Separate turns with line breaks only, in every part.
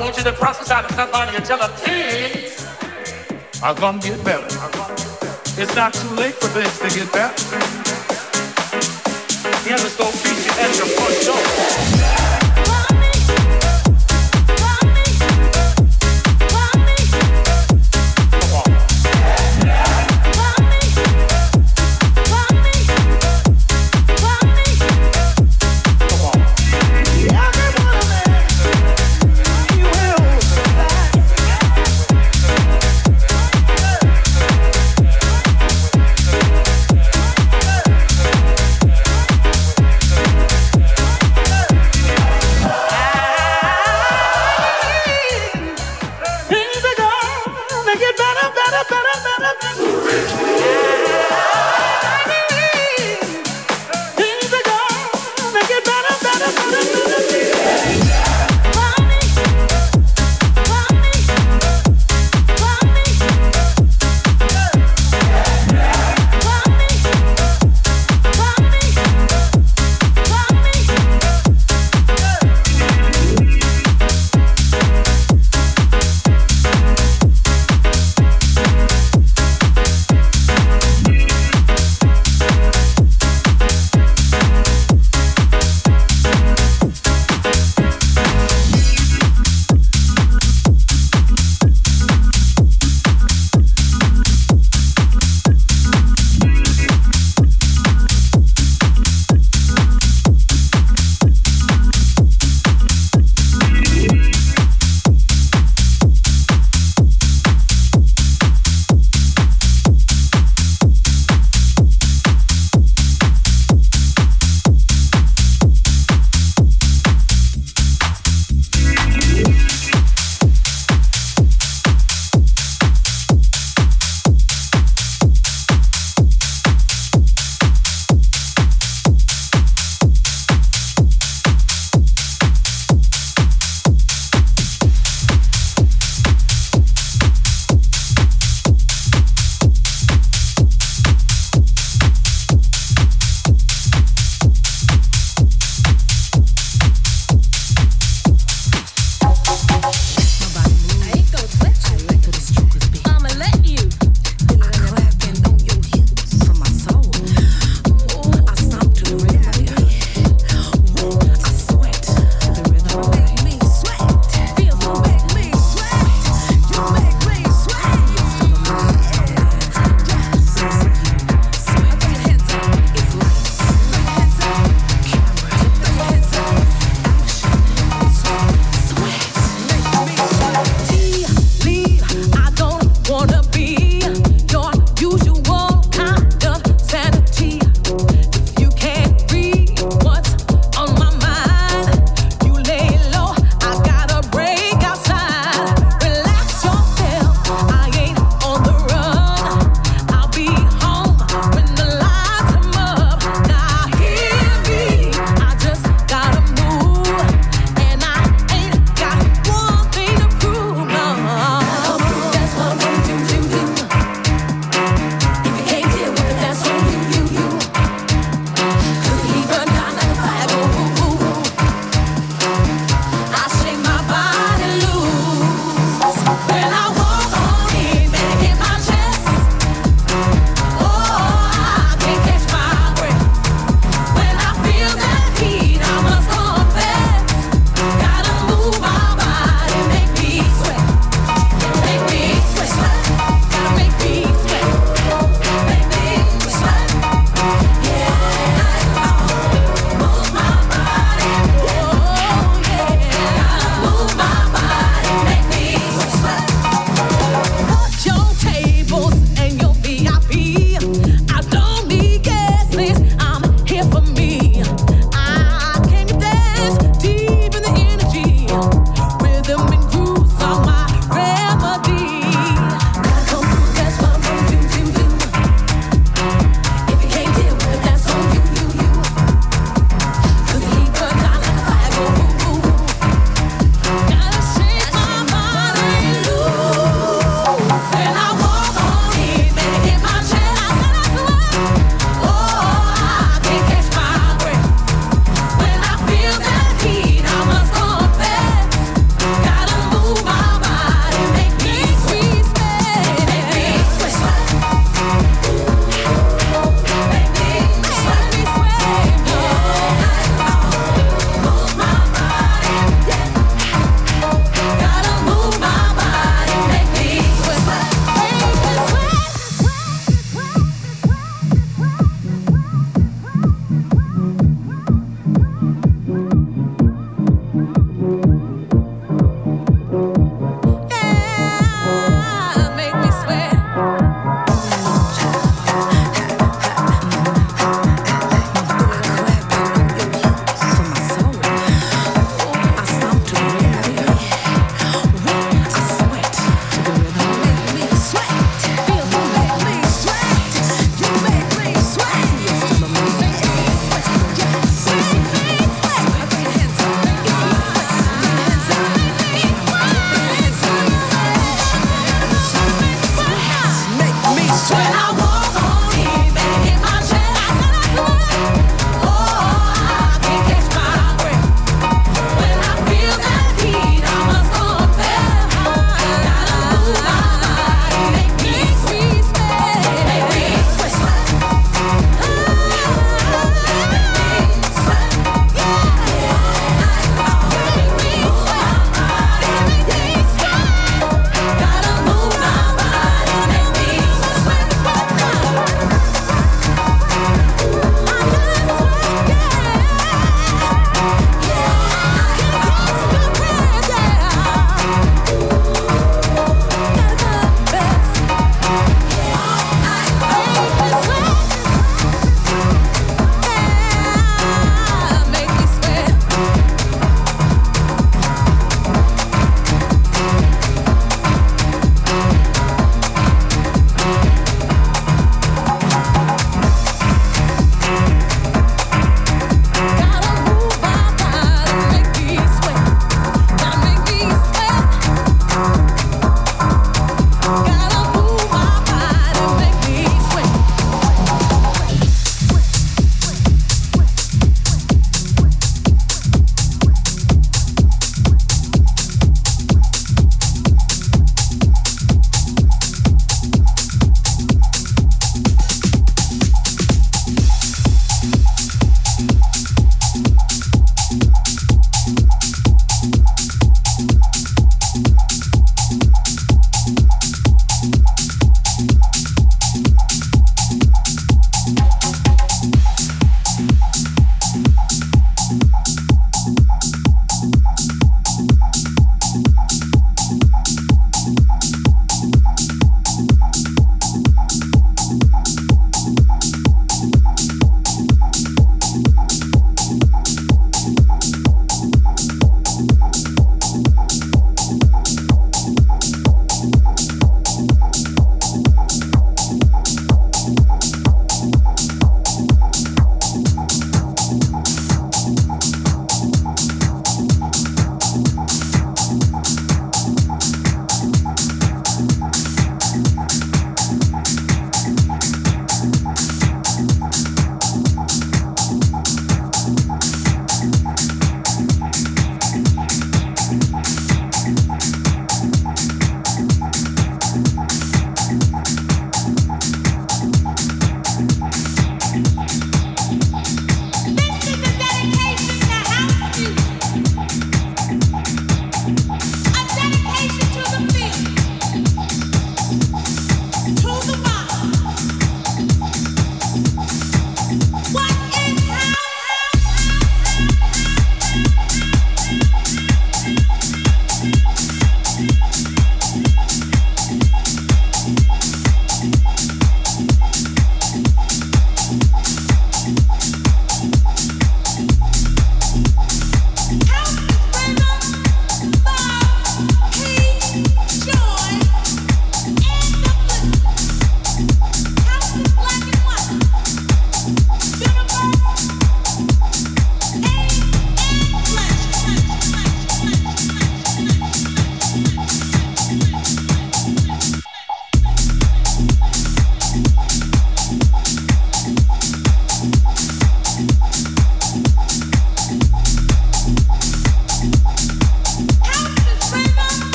want you to prophesy to somebody and tell them "Hey, I'm gonna get better. It's
not too late for things to get better. Yeah, let's go feature at your front door.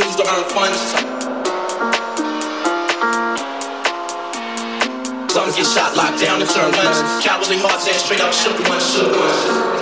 choose. Some get shot, locked down, and turned guns. Cowardly hearts and straight up shook ones, shook ones.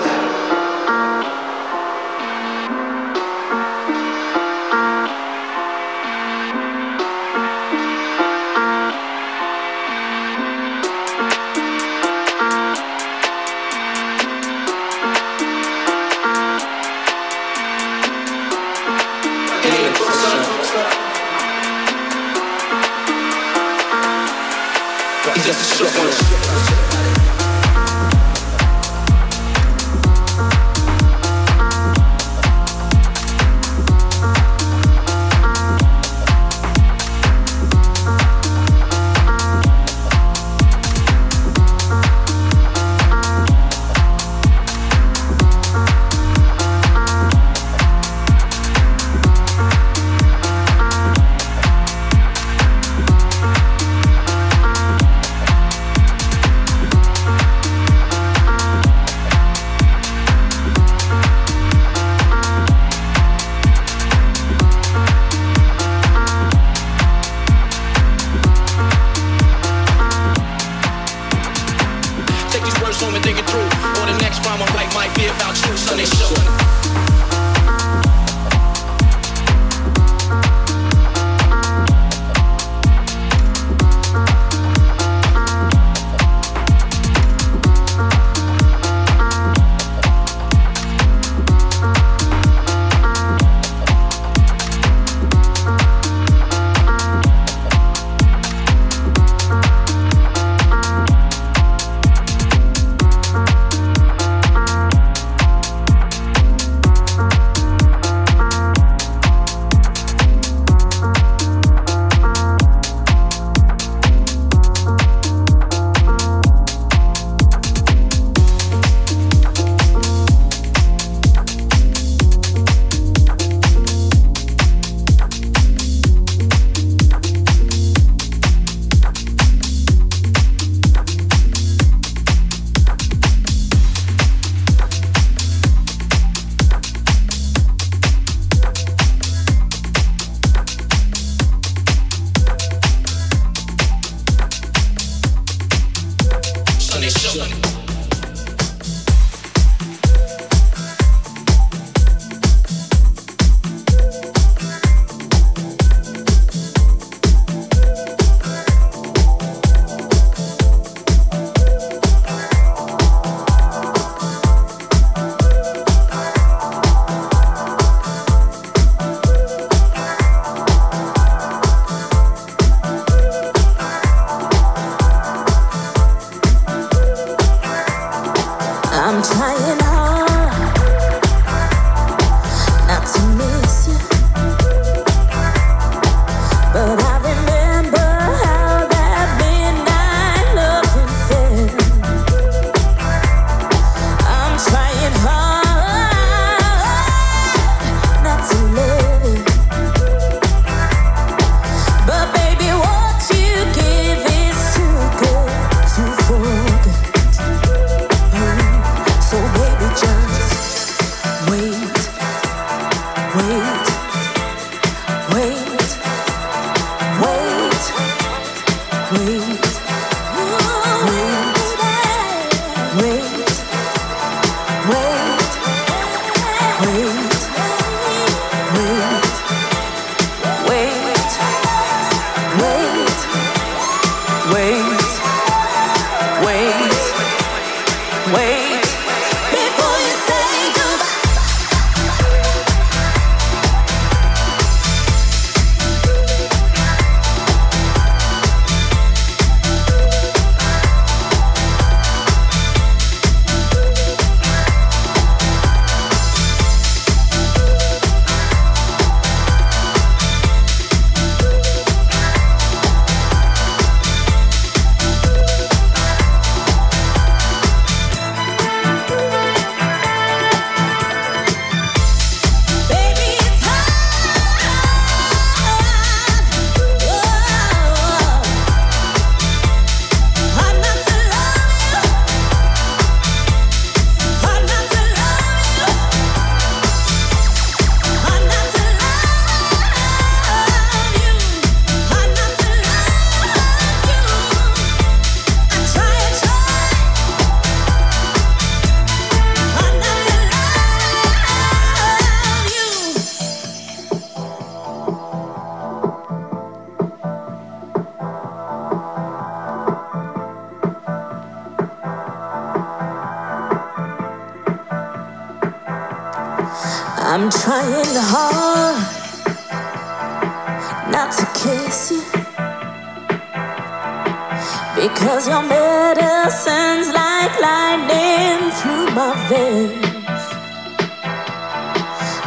Because your medicine's like lightning through my veins.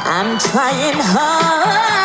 I'm trying hard.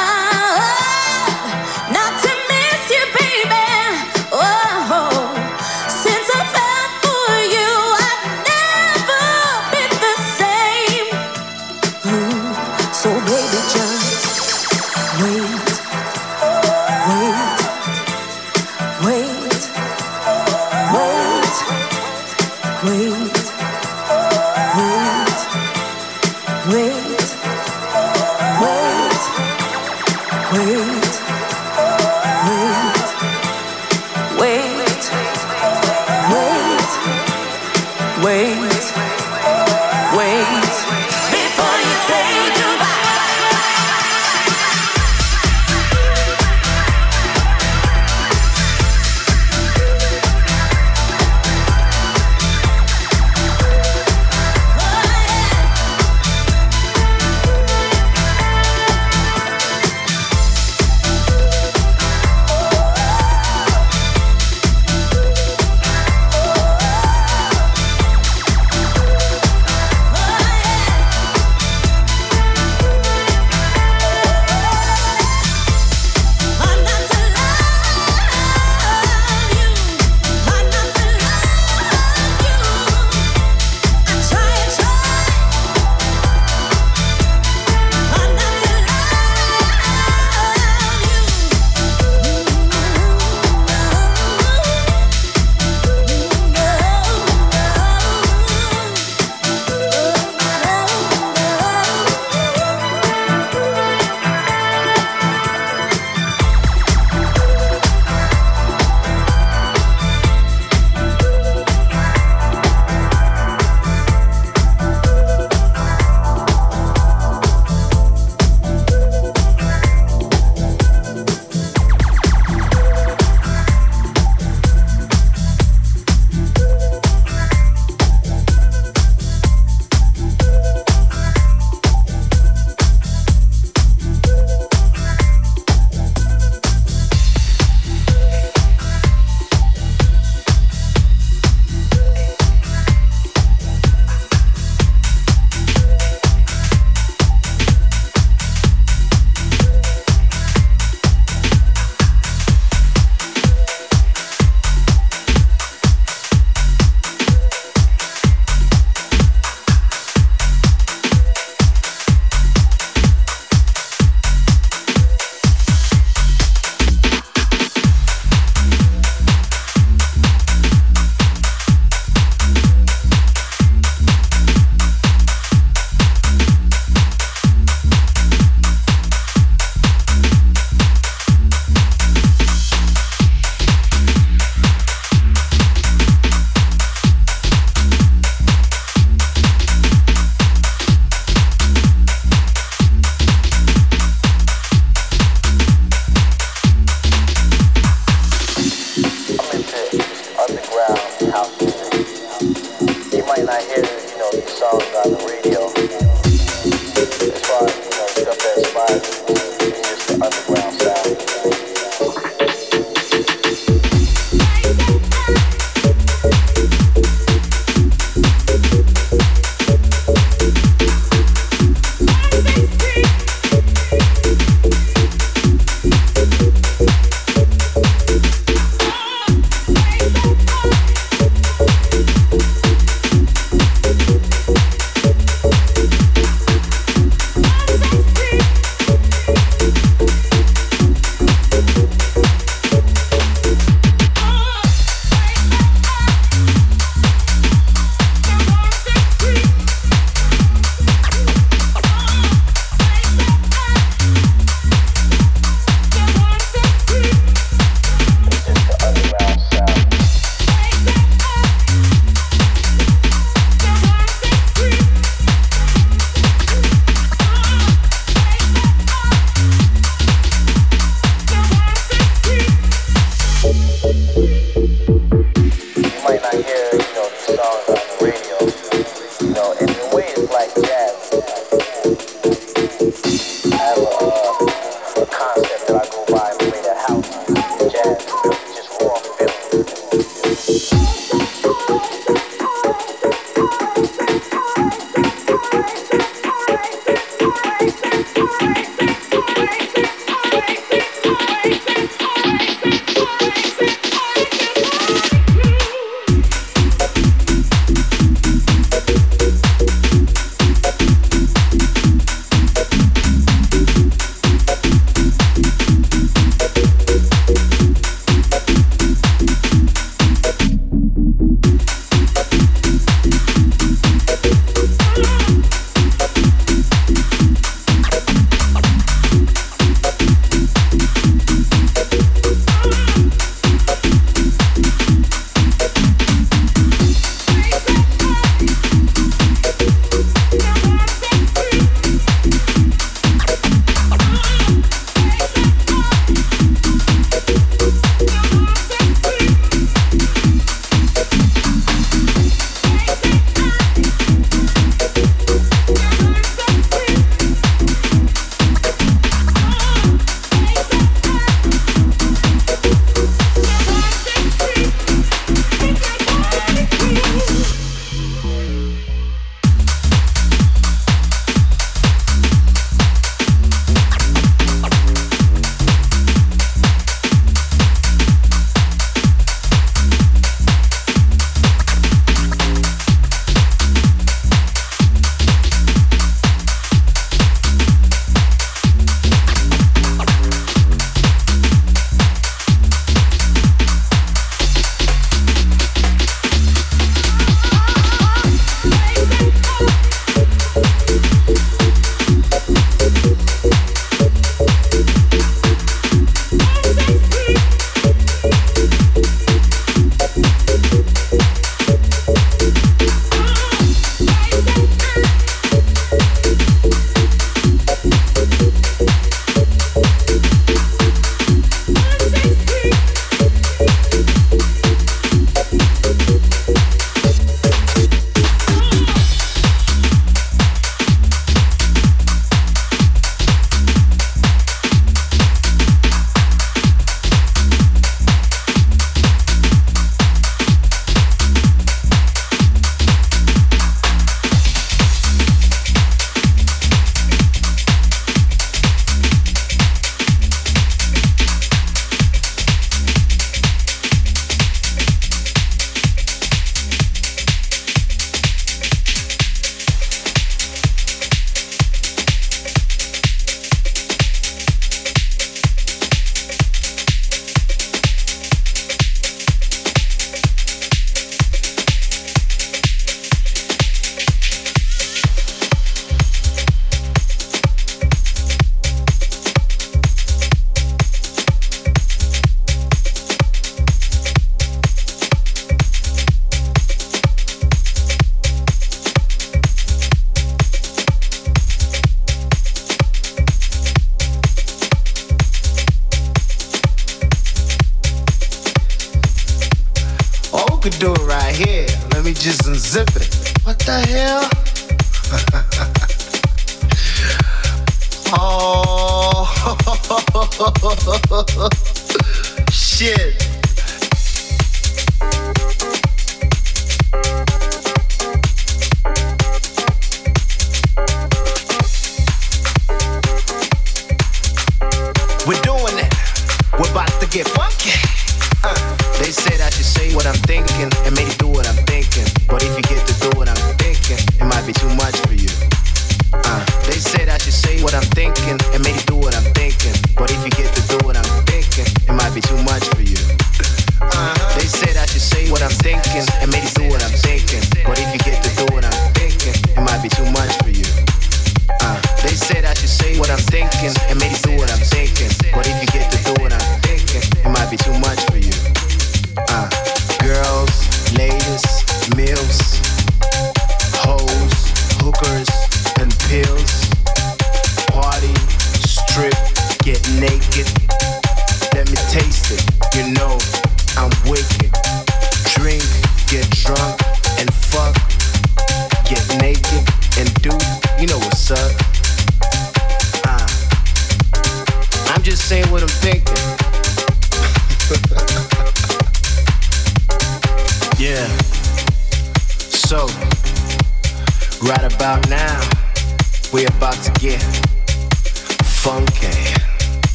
you know.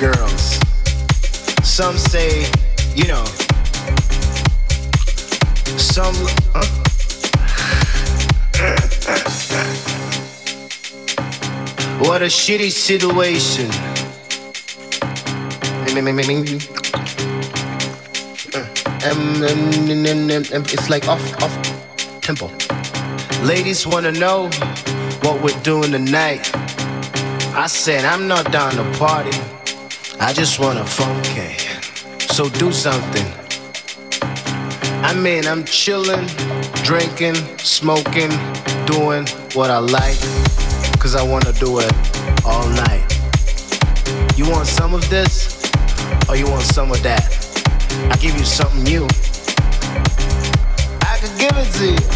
Girls. Some say, you know, some. Uh, what a shitty situation. It's like off, off tempo. Ladies wanna know what we're doing tonight. I said I'm not down to party. I just wanna funky. So do something. I mean, I'm chilling, drinking, smoking, doing what I like, cause I wanna do it all night. You want some of this, or you want some of that? I give you something new. I could give it to you.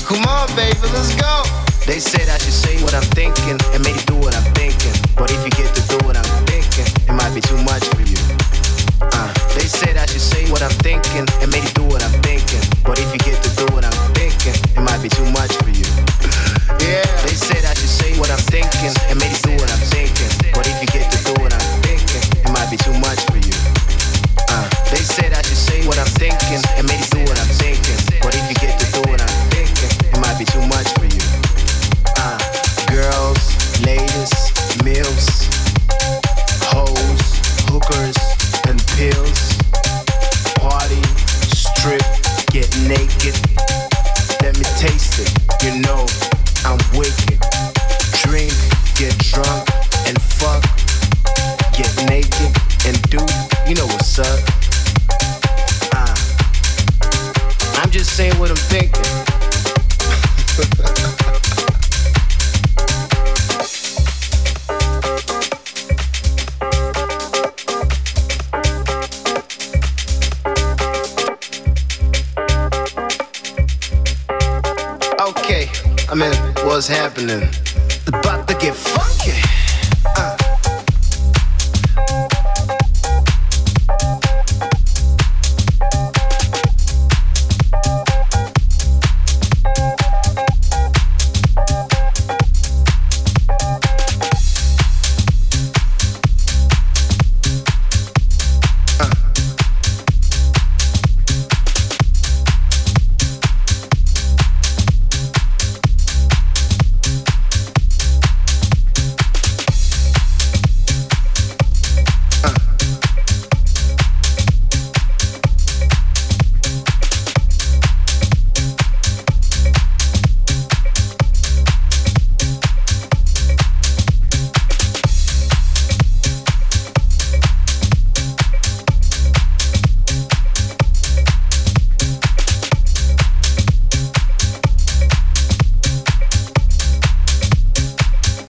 Come on, baby, let's go. They said I should say what I'm thinking and maybe do what I'm thinking. But if you get to do what I'm thinking, it might be too much for you. Uh, they said I should say what I'm thinking and maybe do what I'm thinking. But if you get to do what I'm thinking, it might be too much for you. yeah. They said I should say what I'm thinking and maybe do what I'm thinking. But if you get to do what I'm thinking, it might be too much for you. Uh, they said I should say what I'm thinking and maybe do